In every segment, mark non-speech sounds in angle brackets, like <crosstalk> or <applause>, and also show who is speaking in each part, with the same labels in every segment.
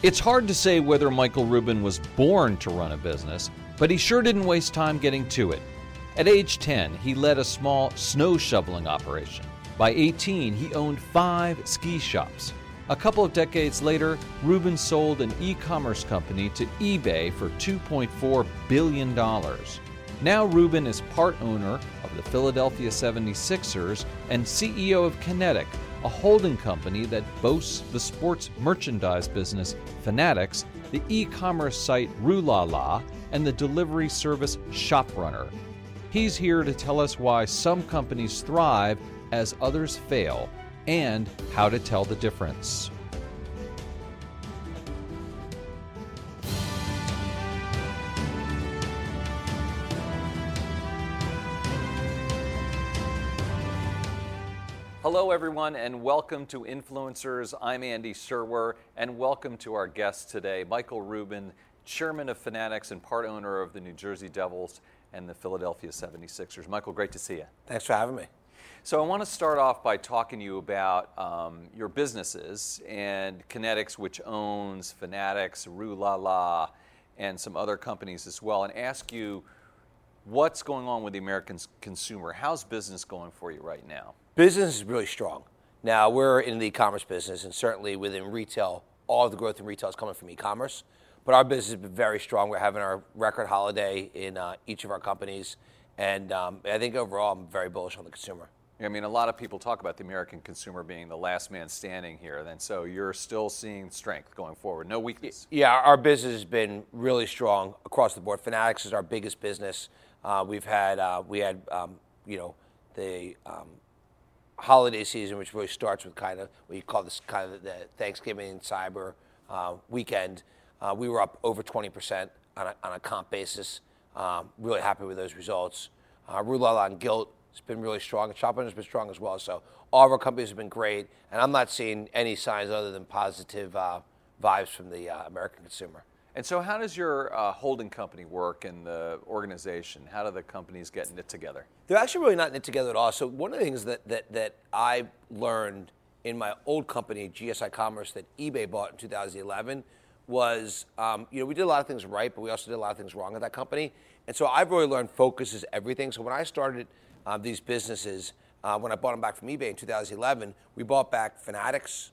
Speaker 1: It's hard to say whether Michael Rubin was born to run a business, but he sure didn't waste time getting to it. At age 10, he led a small snow shoveling operation. By 18, he owned five ski shops. A couple of decades later, Rubin sold an e commerce company to eBay for $2.4 billion. Now, Rubin is part owner of the Philadelphia 76ers and CEO of Kynetic, a holding company that boasts the sports merchandise business Fanatics, the e commerce site Rue La La, and the delivery service ShopRunner. He's here to tell us why some companies thrive as others fail and how to tell the difference. Hello, everyone, and welcome to Influencers. I'm Andy Serwer, and welcome to our guest today, Michael Rubin, chairman of Fanatics and part owner of the New Jersey Devils and the Philadelphia 76ers. Michael, great to see you.
Speaker 2: Thanks for having me.
Speaker 1: So, I want to start off by talking to you about um, your businesses and Kynetics, which owns Fanatics, Rue La La, and some other companies as well, and ask you what's going on with the American consumer. How's business going for you right now?
Speaker 2: Business is really strong. Now, we're in the e-commerce business, and certainly within retail, all of the growth in retail is coming from e-commerce. But our business has been very strong. We're having our record holiday in uh, each of our companies, and um, I think overall, I'm very bullish on the consumer.
Speaker 1: I mean, a lot of people talk about the American consumer being the last man standing here. and so you're still seeing strength going forward, no weakness.
Speaker 2: Yeah, our business has been really strong across the board. Fanatics is our biggest business. Uh, we've had uh, we had um, you know the um, holiday season, which really starts with kind of what you call this kind of the Thanksgiving and Cyber uh, weekend. Uh, we were up over 20% on a, on a comp basis. Um, really happy with those results. Uh, Rue La La and Gilt has been really strong. ShopRunner has been strong as well. So all of our companies have been great, and I'm not seeing any signs other than positive uh, vibes from the uh, American consumer.
Speaker 1: And so, how does your uh, holding company work in the organization? How do the companies get knit together?
Speaker 2: They're actually really not knit together at all. So, one of the things that, that, that I learned in my old company, GSI Commerce, that eBay bought in 2011 was, um, you know, we did a lot of things right, but we also did a lot of things wrong at that company. And so I've really learned focus is everything. So when I started uh, these businesses, uh, when I bought them back from eBay in 2011, we bought back Fanatics,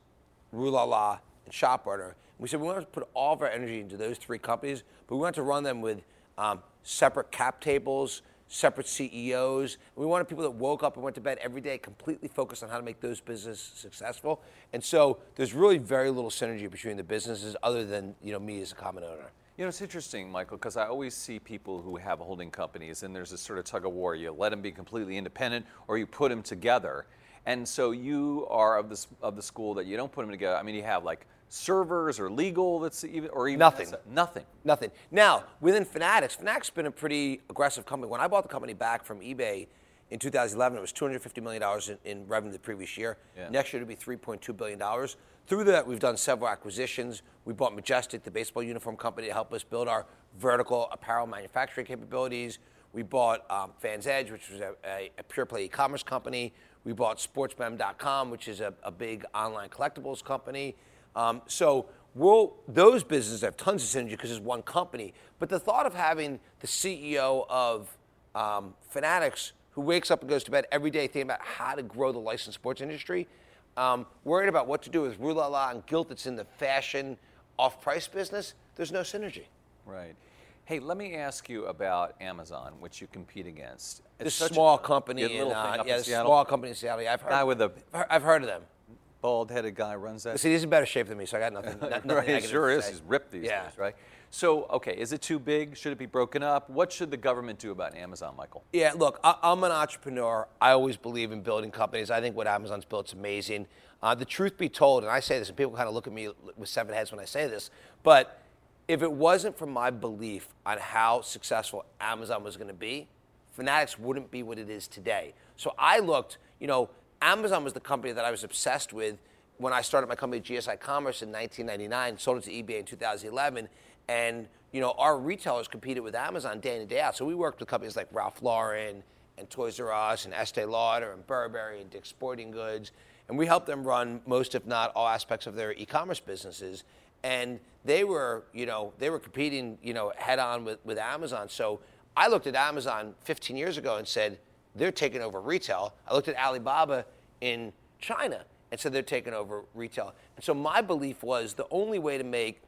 Speaker 2: Rue La La, and ShopRunner. We said we want to put all of our energy into those three companies, but we want to run them with um, separate cap tables, separate CEOs. We wanted people that woke up and went to bed every day completely focused on how to make those businesses successful. And so there's really very little synergy between the businesses other than you know me as a common owner.
Speaker 1: You know, it's interesting, Michael, because I always see people who have holding companies, and there's this sort of tug of war. You let them be completely independent, or you put them together. And so you are of the of the school that you don't put them together. I mean, you have like servers or legal that's even or even
Speaker 2: nothing.
Speaker 1: Nothing.
Speaker 2: Nothing. Now within fanatics fanatics has been a pretty aggressive company. When i bought the company back from ebay in 2011 it was $250 million in, in revenue the previous year. Yeah. next year it'll be $3.2 billion through that we've done several acquisitions. We bought majestic the baseball uniform company to help us build our vertical apparel manufacturing capabilities. We bought um, FansEdge which was a, a, a pure play e-commerce company. We bought sportsmem.com which is a, a big online collectibles company um, so we'll, those businesses have tons of synergy because it's one company. But the thought of having the CEO of um, Fanatics who wakes up and goes to bed every day thinking about how to grow the licensed sports industry, um, worried about what to do with Rue La La and Gilt that's in the fashion off-price business, there's no synergy.
Speaker 1: Right. Hey, let me ask you about Amazon, which you compete against.
Speaker 2: It's this small a, company in, uh, yeah, small company in Seattle. I've heard.
Speaker 1: Guy with
Speaker 2: a, I've heard of them
Speaker 1: bald-headed guy runs that.
Speaker 2: See, he's in better shape than me, so I got nothing. <laughs> nothing
Speaker 1: right, it sure is. He's ripped these yeah. days, right? So, okay, is it too big? Should it be broken up? What should the government do about Amazon, Michael?
Speaker 2: Yeah, look, I, am an entrepreneur. I always believe in building companies. I think what Amazon's built is amazing. Uh, the truth be told, and I say this, and people kind of look at me with seven heads when I say this, but if it wasn't for my belief on how successful Amazon was going to be, Fanatics wouldn't be what it is today. So I looked, you know, Amazon was the company that I was obsessed with when I started my company GSI Commerce in 1999, sold it to eBay in 2011, and you know our retailers competed with Amazon day in and day out. So we worked with companies like Ralph Lauren and Toys R Us and Estee Lauder and Burberry and Dick's Sporting Goods, and we helped them run most, if not all, aspects of their e-commerce businesses. and they were, you know, they were competing, you know, head on with, with Amazon. So I looked at Amazon 15 years ago and said they're taking over retail. I looked at Alibaba in China and said they're taking over retail. And so my belief was the only way to make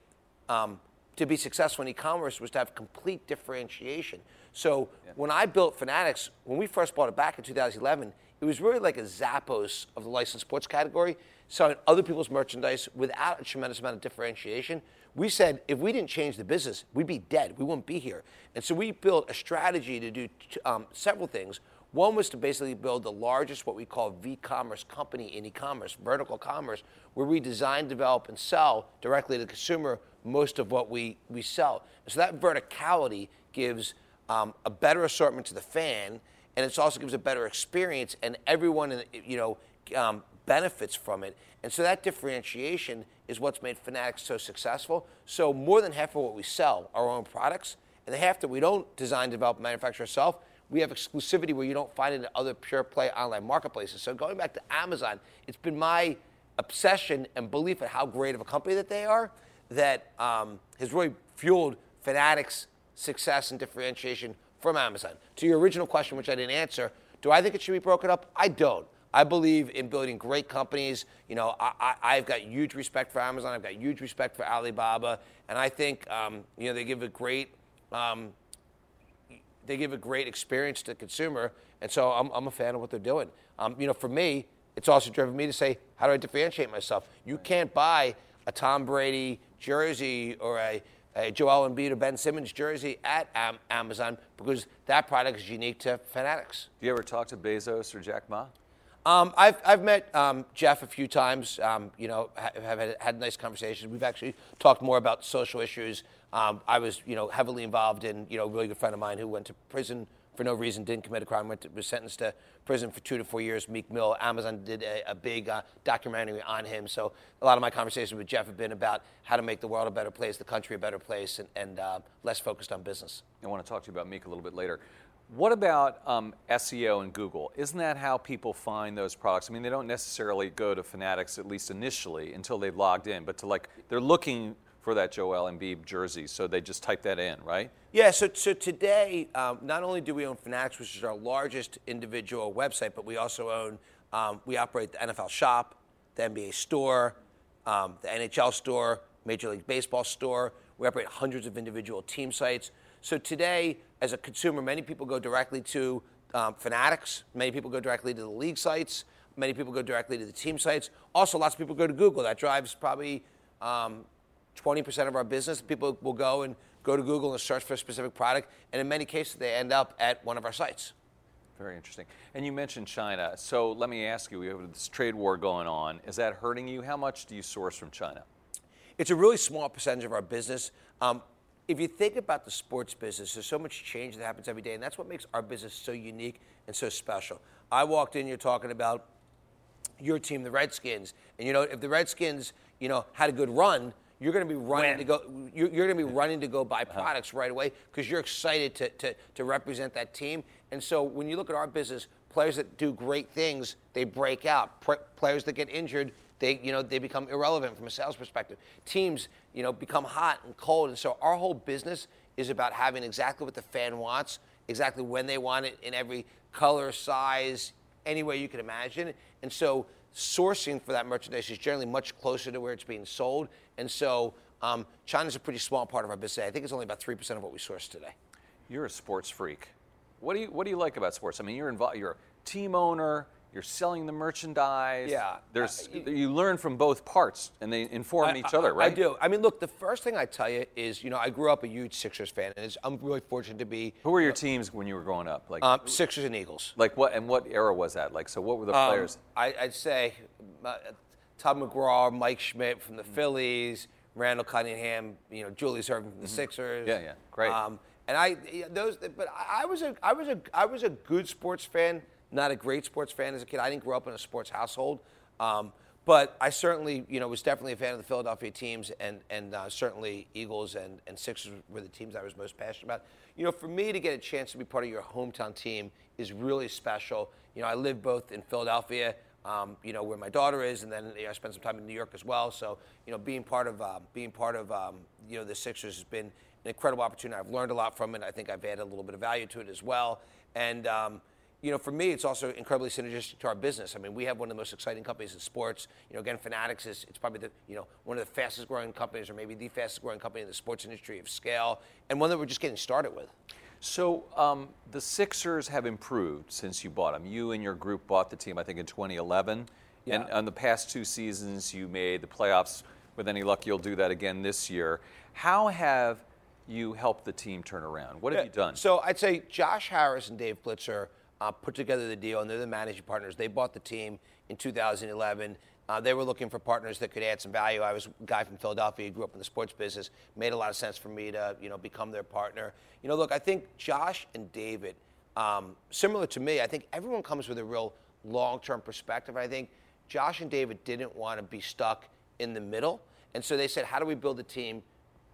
Speaker 2: um, to be successful in e-commerce was to have complete differentiation. So yeah. when I built Fanatics, when we first bought it back in 2011, it was really like a Zappos of the licensed sports category, selling other people's merchandise without a tremendous amount of differentiation. We said if we didn't change the business, we'd be dead. We wouldn't be here. And so we built a strategy to do um, several things. One was to basically build the largest, what we call v-commerce company in e-commerce, vertical commerce, where we design, develop, and sell directly to the consumer most of what we, we sell. And so that verticality gives um, a better assortment to the fan, and it also gives a better experience, and everyone, you know, um, benefits from it. And so that differentiation is what's made Fanatics so successful. So more than half of what we sell are our own products, and the half that we don't design, develop, manufacture ourselves, we have exclusivity where you don't find it in other pure play online marketplaces. So going back to Amazon, it's been my obsession and belief at how great of a company that they are that um, has really fueled Fanatics' success and differentiation from Amazon. To your original question, which I didn't answer, do I think it should be broken up? I don't. I believe in building great companies. You know, I, have got huge respect for Amazon. I've got huge respect for Alibaba, and I think um, you know they give a great um, they give a great experience to the consumer. And so I'm, I'm a fan of what they're doing. Um, you know, for me, it's also driven me to say, how do I differentiate myself? You can't buy a Tom Brady jersey or a, a Joel Embiid or Ben Simmons jersey at Am- Amazon because that product is unique to Fanatics.
Speaker 1: Do you ever talk to Bezos or Jack Ma?
Speaker 2: Um, I've, I've met um, Jeff a few times. Um, you know, have, have had, had, nice conversations. We've actually talked more about social issues. Um, I was, you know, heavily involved in, you know, a really good friend of mine who went to prison for no reason, didn't commit a crime, went to, was sentenced to prison for two to four years. Meek Mill, Amazon did a, a big uh, documentary on him. So a lot of my conversations with Jeff have been about how to make the world a better place, the country a better place, and, and uh, less focused on business.
Speaker 1: I want to talk to you about Meek a little bit later. What about um, SEO and Google? Isn't that how people find those products? I mean, they don't necessarily go to Fanatics, at least initially, until they've logged in, but to like, they're looking for that Joel Embiid jersey. So they just type that in, right?
Speaker 2: Yeah. So, so today, um, not only do we own Fanatics, which is our largest individual website, but we also own, um, we operate the NFL Shop, the NBA Store, um, the NHL Store, Major League Baseball Store. We operate hundreds of individual team sites. So today, as a consumer, many people go directly to um, Fanatics. Many people go directly to the league sites. Many people go directly to the team sites. Also, lots of people go to Google. That drives probably um, 20% of our business. People will go and go to Google and search for a specific product, and in many cases, they end up at one of our sites.
Speaker 1: Very interesting. And you mentioned China. So let me ask you: We have this trade war going on. Is that hurting you? How much do you source from China?
Speaker 2: It's a really small percentage of our business. Um, if you think about the sports business, there's so much change that happens every day, and that's what makes our business so unique and so special. I walked in, you're talking about your team, the Redskins, and you know if the Redskins, you know, had a good run, you're going to be running when? to go. You're, you're going to be running to go buy uh-huh. products uh-huh. right away because you're excited to, to to represent that team. And so when you look at our business, players that do great things, they break out. P- players that get injured, they you know they become irrelevant from a sales perspective. Teams you know become hot and cold, and so our whole business is about having exactly what the fan wants, exactly when they want it in every color, size, any way you can imagine. And so sourcing for that merchandise is generally much closer to where it's being sold, and so um, China's a pretty small part of our business. I think it's only about three percent of what we source today.
Speaker 1: You're a sports freak. What do you What do you like about sports? I mean, you're involved. You're a team owner you're selling the merchandise.
Speaker 2: Yeah.
Speaker 1: There's uh, you learn from both parts and they inform I, each other, right?
Speaker 2: I do. I mean, look, the first thing I tell you is, you know, I grew up a huge Sixers fan, and I'm really fortunate to be.
Speaker 1: Who were your teams when you were growing up?
Speaker 2: Like um, Sixers and Eagles.
Speaker 1: Like what? And what era was that? Like, so what were the um, players?
Speaker 2: I, would say uh, Tug McGraw, Mike Schmidt from the mm-hmm. Phillies, Randall Cunningham, you know, Julius Erving from the mm-hmm. Sixers.
Speaker 1: Yeah, yeah, great. Um,
Speaker 2: and I those, but I was a I was a I was a good sports fan not a great sports fan as a kid. I didn't grow up in a sports household. Um, but I certainly, you know, was definitely a fan of the Philadelphia teams, and and uh, certainly Eagles and, and Sixers were the teams I was most passionate about. You know, for me to get a chance to be part of your hometown team is really special. You know, I live both in Philadelphia um, you know, where my daughter is, and then you know, I spent some time in New York as well. So, you know, being part of uh, being part of um, you know the Sixers has been an incredible opportunity. I've learned a lot from it. I think I've added a little bit of value to it as well. And um, you know, for me, it's also incredibly synergistic to our business. I mean, we have one of the most exciting companies in sports. You know, again, Fanatics is it's probably the you know one of the fastest growing companies, or maybe the fastest growing company in the sports industry of scale, and one that we're just getting started with.
Speaker 1: So um, the Sixers have improved since you bought them. You and your group bought the team, I think, in 2011. Yeah. And on the past two seasons, you made the playoffs. With any luck, you'll do that again this year. How have you helped the team turn around? What have yeah, you done?
Speaker 2: So I'd say Josh Harris and Dave Blitzer uh, put together the deal, and they're the managing partners. They bought the team in 2011. Uh, they were looking for partners that could add some value. I was a guy from Philadelphia, grew up in the sports business. Made a lot of sense for me to, you know, become their partner. You know, look, I think Josh and David, um, similar to me, I think everyone comes with a real long-term perspective. I think Josh and David didn't want to be stuck in the middle, and so they said, "How do we build a team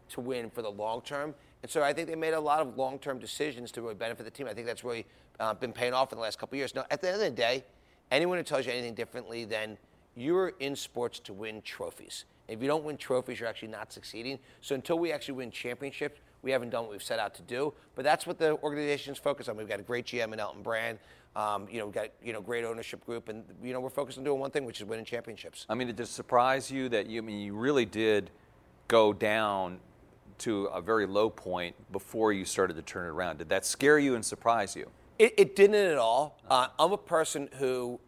Speaker 2: to win for the long term?" And so I think they made a lot of long-term decisions to really benefit the team. I think that's really uh, been paying off in the last couple years. Now, at the end of the day, anyone who tells you anything differently than you're in sports to win trophies. If you don't win trophies, you're actually not succeeding. So until we actually win championships, we haven't done what we've set out to do. But that's what the organization's focused on. We've got a great GM in Elton Brand. Um, you know, we've got you know great ownership group, and you know we're focused on doing one thing, which is winning championships.
Speaker 1: I mean, did it surprise you that you I mean you really did go down to a very low point before you started to turn it around? Did that scare you and surprise you?
Speaker 2: It, it didn't at all. Uh, I'm a person who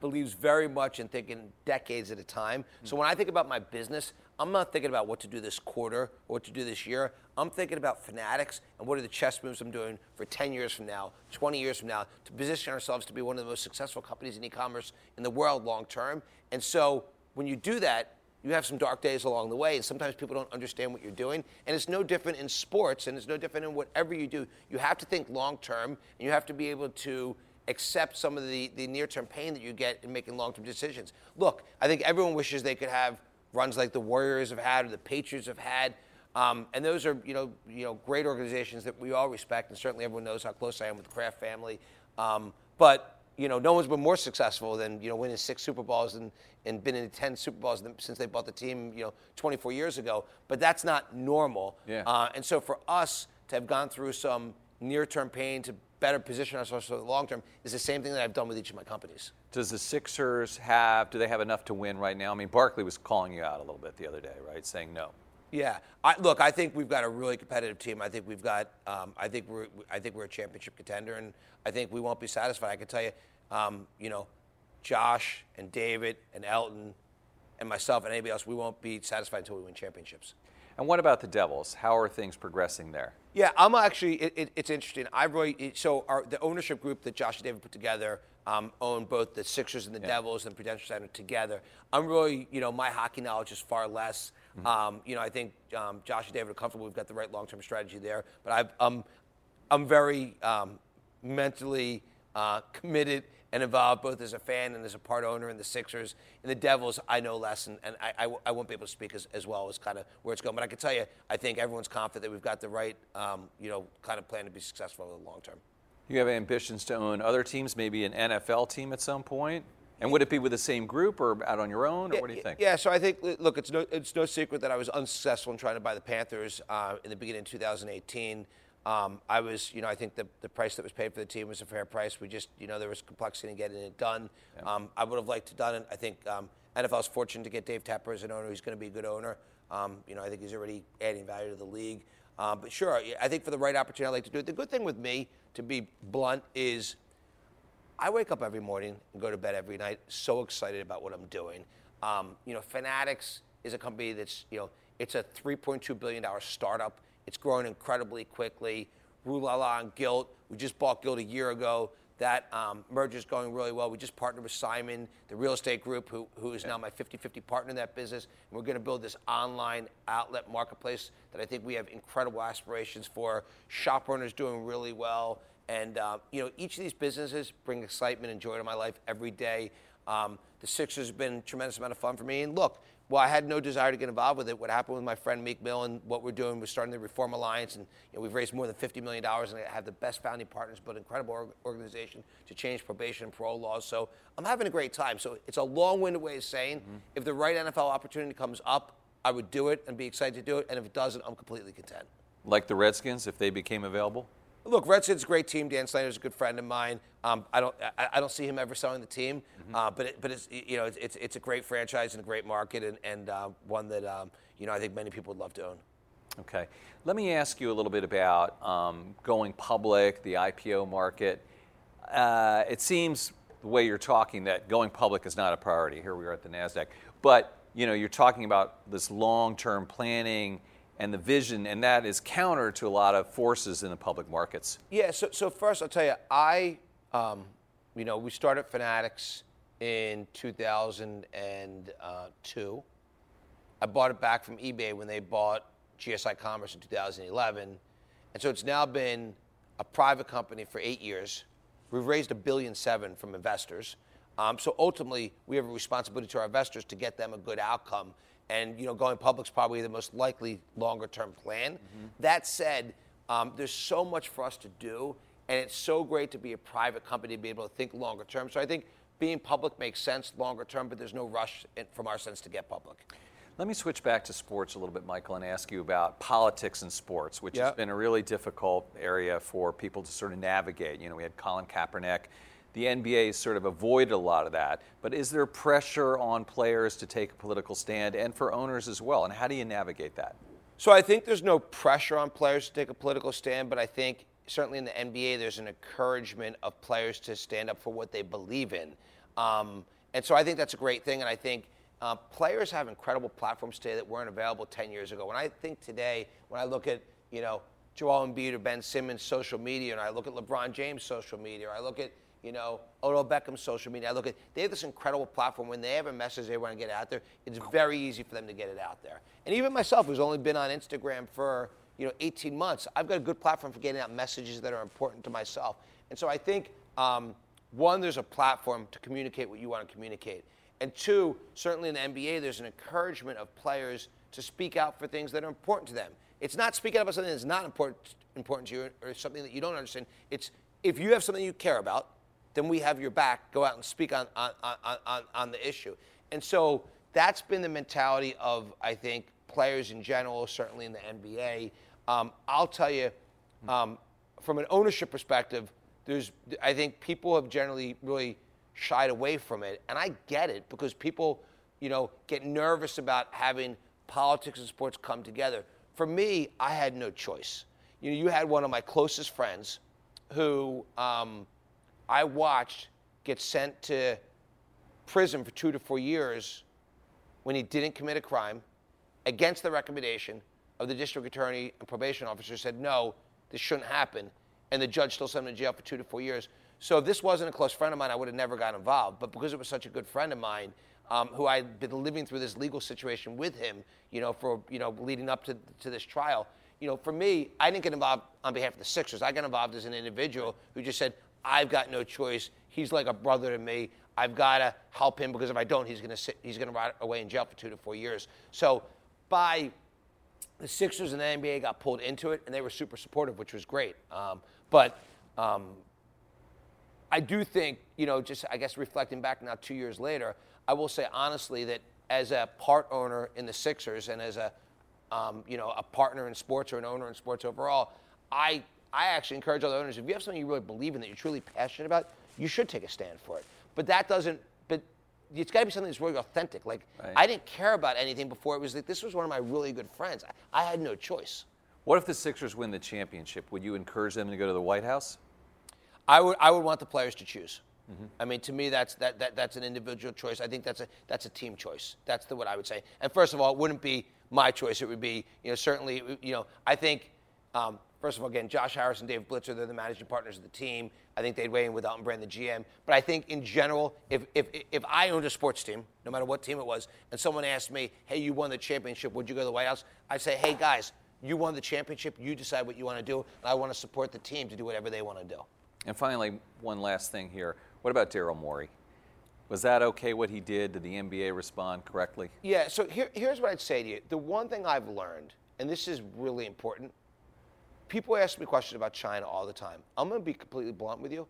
Speaker 2: believes very much in thinking decades at a time. So when I think about my business, I'm not thinking about what to do this quarter or what to do this year. I'm thinking about fanatics and what are the chess moves I'm doing for 10 years from now, 20 years from now, to position ourselves to be one of the most successful companies in e-commerce in the world long term. And so when you do that, you have some dark days along the way, and sometimes people don't understand what you're doing. And it's no different in sports, and it's no different in whatever you do. You have to think long term, and you have to be able to accept some of the, the near term pain that you get in making long term decisions. Look, I think everyone wishes they could have runs like the Warriors have had or the Patriots have had. Um, and those are, you know, you know, great organizations that we all respect, and certainly everyone knows how close I am with the Kraft family. Um, but you know, no one's been more successful than you know winning six Super Bowls and, and been in ten Super Bowls since they bought the team, you know, 24 years ago. But that's not normal.
Speaker 1: Yeah. Uh,
Speaker 2: and so for us to have gone through some near-term pain to better position ourselves for the long term is the same thing that I've done with each of my companies.
Speaker 1: Does the Sixers have, do they have enough to win right now? I mean, Barkley was calling you out a little bit the other day, right? Saying no.
Speaker 2: Yeah, I, look, I think we've got a really competitive team. I think we've got, um, I think we're, I think we're a championship contender, and I think we won't be satisfied. I can tell you, um, you know, Josh and David and Elton and myself and anybody else, we won't be satisfied until we win championships.
Speaker 1: And what about the Devils? How are things progressing there?
Speaker 2: Yeah, I'm actually. It, it, it's interesting. I really so our, the ownership group that Josh and David put together um, own both the Sixers and the yeah. Devils and Prudential Center together. I'm really, you know, my hockey knowledge is far less. Mm-hmm. Um, you know, I think um, Josh and David are comfortable. We've got the right long-term strategy there. But i am I'm, I'm very um, mentally uh, committed and involved both as a fan and as a part owner in the Sixers. and the Devils, I know less, and, and I, I, I, won't be able to speak as, as well as kind of where it's going. But I can tell you, I think everyone's confident that we've got the right, um, you know, kind of plan to be successful in the long term.
Speaker 1: You have ambitions to own other teams, maybe an NFL team at some point? And would it be with the same group or out on your own, or
Speaker 2: yeah,
Speaker 1: what do you think?
Speaker 2: Yeah, so I think, look, it's no, it's no secret that I was unsuccessful in trying to buy the Panthers uh, in the beginning of 2018. Um, I was, you know, I think the, the price that was paid for the team was a fair price. We just, you know, there was complexity in getting it done. Yeah. Um, I would have liked to done it. I think um, NFL's fortunate to get Dave Tepper as an owner. He's going to be a good owner. Um, you know, I think he's already adding value to the league. Um, but sure, I think for the right opportunity, I'd like to do it. The good thing with me, to be blunt, is I wake up every morning and go to bed every night so excited about what I'm doing. Um, you know, Fanatics is a company that's, you know, it's a $3.2 billion startup it's growing incredibly quickly. Rue La La and Gilt. We just bought Gilt a year ago. That um, merger is going really well. We just partnered with Simon, the real estate group, who, who is now my 50 50 partner in that business. And we're going to build this online outlet marketplace that I think we have incredible aspirations for. ShopRunner's doing really well. And, uh, you know, each of these businesses bring excitement and joy to my life every day. Um, the Sixers have been a tremendous amount of fun for me. And look, well, I had no desire to get involved with it. What happened with my friend Meek Mill and what we're doing, we're starting the Reform Alliance, and you know, we've raised more than $50 million, and have the best founding partners, but incredible organization to change probation and parole laws. So I'm having a great time. So it's a long-winded way of saying, mm-hmm. if the right NFL opportunity comes up, I would do it and be excited to do it, and if it doesn't, I'm completely content.
Speaker 1: Like the Redskins, if they became available?
Speaker 2: Look, Redskins a great team. Dan Snyder's a good friend of mine. Um, I don't I, I, don't see him ever selling the team, mm-hmm. uh, but it, but it's you know it's, it's a great franchise and a great market and, and uh, one that um, you know I think many people would love to own.
Speaker 1: Okay, let me ask you a little bit about um, going public, the IPO market. Uh, it seems the way you're talking that going public is not a priority. Here we are at the Nasdaq, but you know you're talking about this long-term planning and the vision, and that is counter to a lot of forces in the public markets.
Speaker 2: Yeah. So, so first, I'll tell you, I, um, you know, we started Fanatics in 2002. I bought it back from eBay when they bought GSI Commerce in 2011, and so it's now been a private company for eight years. We've raised a billion seven from investors. Um, so ultimately, we have a responsibility to our investors to get them a good outcome and you know going public is probably the most likely longer term plan. Mm-hmm. That said, um, there's so much for us to do, and it's so great to be a private company to be able to think longer term. So I think being public makes sense longer term, but there's no rush in, from our sense to get public.
Speaker 1: Let me switch back to sports a little bit, Michael, and ask you about politics and sports, which yep. has been a really difficult area for people to sort of navigate. You know, we had Colin Kaepernick the NBA has sort of avoided a lot of that. But is there pressure on players to take a political stand and for owners as well? And how do you navigate that?
Speaker 2: So I think there's no pressure on players to take a political stand, but I think certainly in the NBA there's an encouragement of players to stand up for what they believe in. Um, and so I think that's a great thing. And I think uh, players have incredible platforms today that weren't available 10 years ago. When I think today, when I look at, you know, Joel Embiid or Ben Simmons' social media, and I look at LeBron James' social media, or I look at you know, Odell Beckham's social media. I look at they have this incredible platform. When they have a message they want to get out there, it's very easy for them to get it out there. And even myself, who's only been on Instagram for you know 18 months, I've got a good platform for getting out messages that are important to myself. And so I think um, one, there's a platform to communicate what you want to communicate, and two, certainly in the NBA, there's an encouragement of players to speak out for things that are important to them. It's not speaking out about something that's not important important to you or something that you don't understand. It's if you have something you care about then we have your back. Go out and speak on, on, on, on, on the issue. And so that's been the mentality of, I think, players in general, certainly in the NBA. Um, I'll tell you, um, from an ownership perspective, there's, I think people have generally really shied away from it. And I get it because people, you know, get nervous about having politics and sports come together. For me, I had no choice. You know, you had one of my closest friends who, um, I watched get sent to prison for two to four years when he didn't commit a crime against the recommendation of the district attorney and probation officer said, no, this shouldn't happen. And the judge still sent him to jail for two to four years. So if this wasn't a close friend of mine, I would have never got involved. But because it was such a good friend of mine, um, who I'd been living through this legal situation with him, you know, for, you know, leading up to, to this trial, you know, for me, I didn't get involved on behalf of the Sixers. I got involved as an individual who just said, I've got no choice. He's like a brother to me. I've got to help him because if I don't, he's going to sit, he's going to rot away in jail for two to four years. So by the Sixers and the NBA got pulled into it, and they were super supportive, which was great. Um, but um, I do think, you know, just I guess reflecting back now two years later, I will say honestly that as a part owner in the Sixers and as a um, you know a partner in sports or an owner in sports overall, I I actually encourage other owners if you have something you really believe in that you're truly passionate about, you should take a stand for it. But that doesn't. But it's got to be something that's really authentic. Like right. I didn't care about anything before. It was like this was one of my really good friends. I, I had no choice.
Speaker 1: What if the Sixers win the championship? Would you encourage them to go to the White House?
Speaker 2: I would. I would want the players to choose. Mm-hmm. I mean, to me, that's that, that that's an individual choice. I think that's a that's a team choice. That's the what I would say. And first of all, it wouldn't be my choice. It would be, you know, certainly, you know, I think um, First of all, again, Josh Harris and Dave Blitzer, they're the managing partners of the team. I think they'd weigh in with Elton Brand, the GM. But I think in general, if, if, if I owned a sports team, no matter what team it was, and someone asked me, hey, you won the championship, would you go to the White House? I'd say, hey, guys, you won the championship. You decide what you want to do. And I want to support the team to do whatever they want to do.
Speaker 1: And finally, one last thing here. What about Daryl Morey? Was that okay what he did? Did the NBA respond correctly?
Speaker 2: Yeah, so here, here's what I'd say to you. The one thing I've learned, and this is really important, people ask me questions about China all the time. I'm going to be completely blunt with you.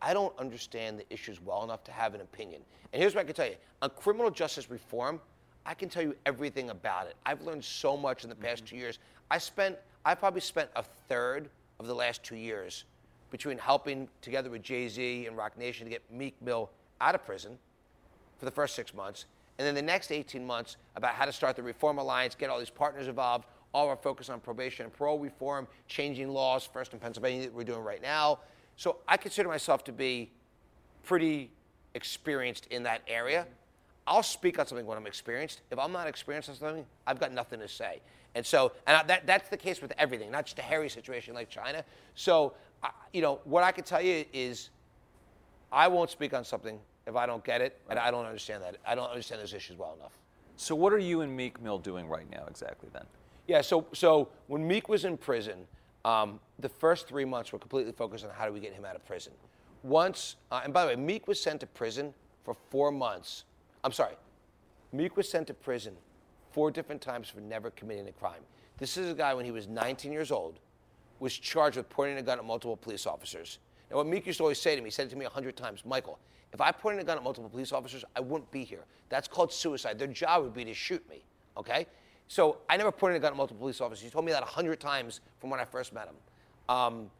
Speaker 2: I don't understand the issues well enough to have an opinion. And here's what I can tell you on criminal justice reform, I can tell you everything about it. I've learned so much in the past mm-hmm. two years. I spent, I probably spent a third of the last two years between helping together with Jay Z and Roc Nation to get Meek Mill out of prison for the first six months, and then the next 18 months about how to start the Reform Alliance, get all these partners involved, all our focus on probation and parole reform, changing laws, first in Pennsylvania that we're doing right now. So I consider myself to be pretty experienced in that area. I'll speak on something when I'm experienced. If I'm not experienced on something, I've got nothing to say. And so, and that, that's the case with everything, not just a hairy situation like China. So, you know, what I can tell you is I won't speak on something if I don't get it, right. and I don't understand that. I don't understand those issues well enough.
Speaker 1: So, what are you and Meek Mill doing right now exactly then?
Speaker 2: Yeah, so, so when Meek was in prison, um, the first three months were completely focused on how do we get him out of prison. Once, uh, and by the way, Meek was sent to prison for four months. I'm sorry, Meek was sent to prison four different times for never committing a crime. This is a guy when he was 19 years old, was charged with pointing a gun at multiple police officers. Now, what Meek used to always say to me, he said it to me a hundred times, Michael, if I pointed a gun at multiple police officers, I wouldn't be here. That's called suicide. Their job would be to shoot me, okay? So I never pointed a gun at multiple police officers. He told me that a hundred times from when I first met him. Um,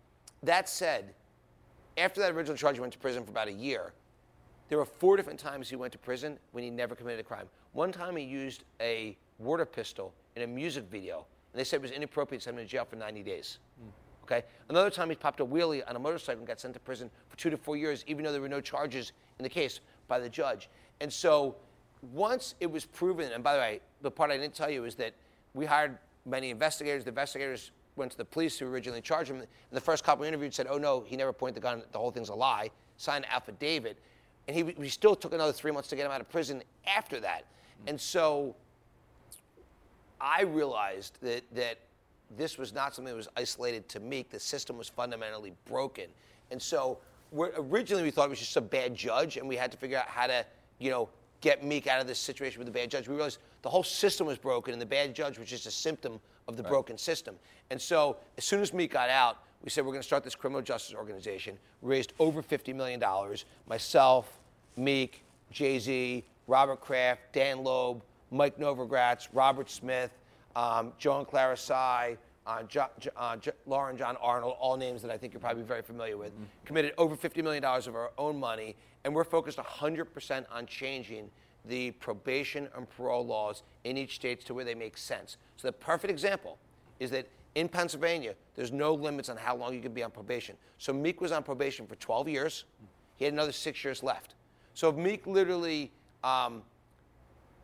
Speaker 2: that said, after that original charge, he went to prison for about a year. There were four different times he went to prison when he never committed a crime. One time he used a water pistol in a music video, and they said it was inappropriate to send him to jail for 90 days. Mm. Okay. Another time he popped a wheelie on a motorcycle and got sent to prison for two to four years, even though there were no charges in the case by the judge. And so once it was proven, and by the way, the part I didn't tell you is that we hired many investigators. The investigators went to the police who originally charged him. And the first couple interviewed said, oh no, he never pointed the gun, the whole thing's a lie, signed an affidavit. And he, we still took another three months to get him out of prison after that. Mm-hmm. And so I realized that, that this was not something that was isolated to Meek. The system was fundamentally broken. And so originally we thought it was just a bad judge, and we had to figure out how to, you know, get Meek out of this situation with the bad judge. We realized the whole system was broken, and the bad judge was just a symptom of the right. broken system. And so as soon as Meek got out, we said we're going to start this criminal justice organization. We raised over $50 million. Myself, Meek, Jay Z, Robert Kraft, Dan Loeb, Mike Novogratz, Robert Smith, um, Joe and Clara Tsai, uh, jo- uh, jo- Laura and John Arnold, all names that I think you're probably very familiar with, mm-hmm. committed over $50 million of our own money, and we're focused 100% on changing the probation and parole laws in each state to where they make sense. So the perfect example is that in Pennsylvania, there's no limits on how long you can be on probation. So Meek was on probation for 12 years. He had another six years left. So if Meek literally um,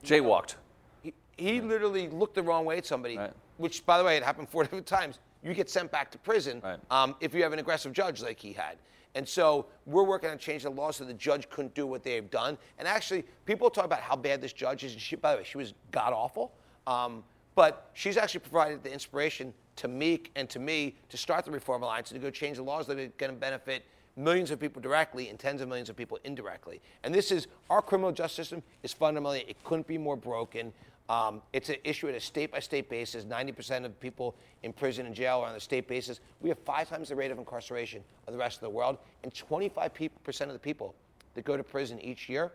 Speaker 1: jaywalked,
Speaker 2: he, he right. literally looked the wrong way at somebody. Right which, by the way, it happened four <laughs> different times, you get sent back to prison right. um, if you have an aggressive judge like he had. And so we're working on changing the law so the judge couldn't do what they've done. And actually, people talk about how bad this judge is. And she, by the way, she was god awful. Um, but she's actually provided the inspiration to Meek and to me to start the Reform Alliance and to go change the laws that are going to benefit millions of people directly and tens of millions of people indirectly. And this is our criminal justice system is fundamentally it couldn't be more broken. Um, it's an issue at a state by state basis. 90% of people in prison and jail are on a state basis. We have five times the rate of incarceration of the rest of the world, and 25% of the people that go to prison each year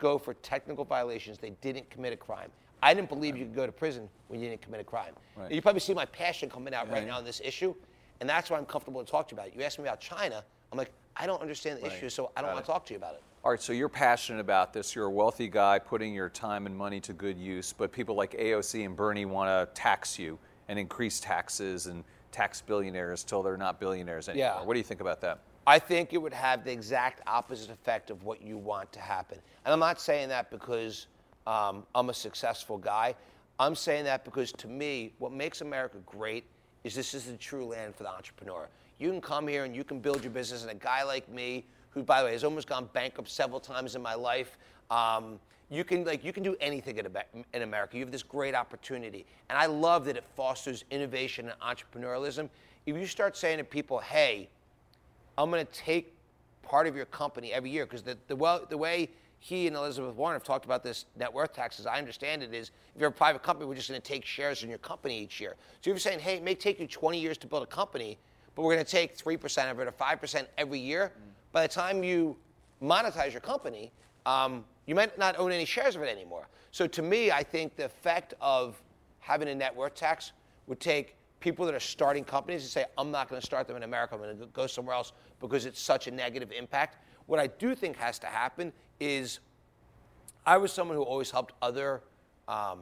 Speaker 2: go for technical violations. They didn't commit a crime. I didn't believe you could go to prison when you didn't commit a crime. Right. You probably see my passion coming out right, right now on this issue, and that's why I'm comfortable to talk to you about it. You asked me about China. I'm like, I don't understand the right. issue, so I don't want to talk to you about it.
Speaker 1: All right, so you're passionate about this. You're a wealthy guy putting your time and money to good use, but people like AOC and Bernie want to tax you and increase taxes and tax billionaires till they're not billionaires anymore. Yeah. What do you think about that?
Speaker 2: I think it would have the exact opposite effect of what you want to happen. And I'm not saying that because um, I'm a successful guy. I'm saying that because to me, what makes America great is this is the true land for the entrepreneur. You can come here and you can build your business, and a guy like me who, by the way, has almost gone bankrupt several times in my life. Um, you can like you can do anything in, America. You have this great opportunity, and I love that it fosters innovation and entrepreneurialism. If you start saying to people, "Hey, I'm going to take part of your company every year," because the the, well, the way he and Elizabeth Warren have talked about this net worth tax. As I understand it, is if you're a private company, we're just going to take shares in your company each year. So you're saying, hey, it may take you 20 years to build a company, but we're going to take 3% of it or 5% every year. Mm. By the time you monetize your company, um, you might not own any shares of it anymore. So to me, I think the effect of having a net worth tax would take people that are starting companies and say, I'm not going to start them in America, I'm going to go somewhere else because it's such a negative impact. What I do think has to happen is I was someone who always helped other. Um,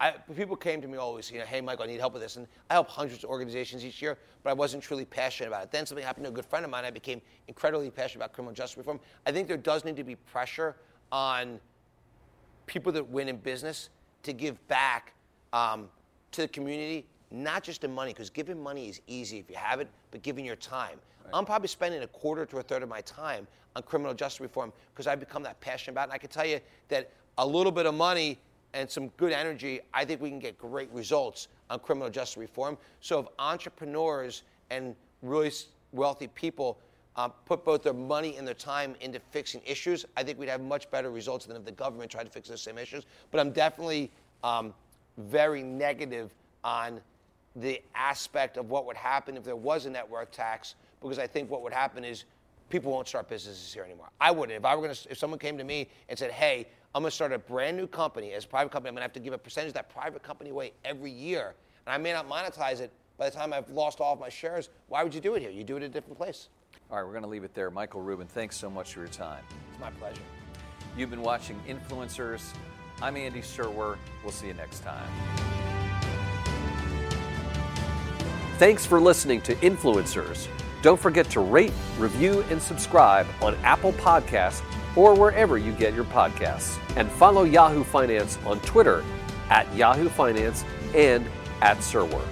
Speaker 2: I, people came to me always, you know, hey, Michael, I need help with this. And I help hundreds of organizations each year, but I wasn't truly passionate about it. Then something happened to a good friend of mine. I became incredibly passionate about criminal justice reform. I think there does need to be pressure on people that win in business to give back um, to the community, not just in money, because giving money is easy if you have it, but giving your time. Right. I'm probably spending a quarter to a third of my time on criminal justice reform because I've become that passionate about it. And I can tell you that a little bit of money and some good energy, I think we can get great results on criminal justice reform. So if entrepreneurs and really wealthy people uh, put both their money and their time into fixing issues, I think we'd have much better results than if the government tried to fix those same issues. But I'm definitely um, very negative on the aspect of what would happen if there was a net worth tax because I think what would happen is people won't start businesses here anymore. I wouldn't. If I were going to, if someone came to me and said, "Hey, I'm going to start a brand new company as a private company. I'm going to have to give a percentage of that private company away every year, and I may not monetize it by the time I've lost all of my shares." Why would you do it here? You do it at a different place.
Speaker 1: All right, we're going to leave it there. Michael Rubin, thanks so much for your time.
Speaker 2: It's my pleasure.
Speaker 1: You've been watching Influencers. I'm Andy Serwer. We'll see you next time. Thanks for listening to Influencers. Don't forget to rate, review, and subscribe on Apple Podcasts or wherever you get your podcasts. And follow Yahoo Finance on Twitter at Yahoo Finance and at Serwer.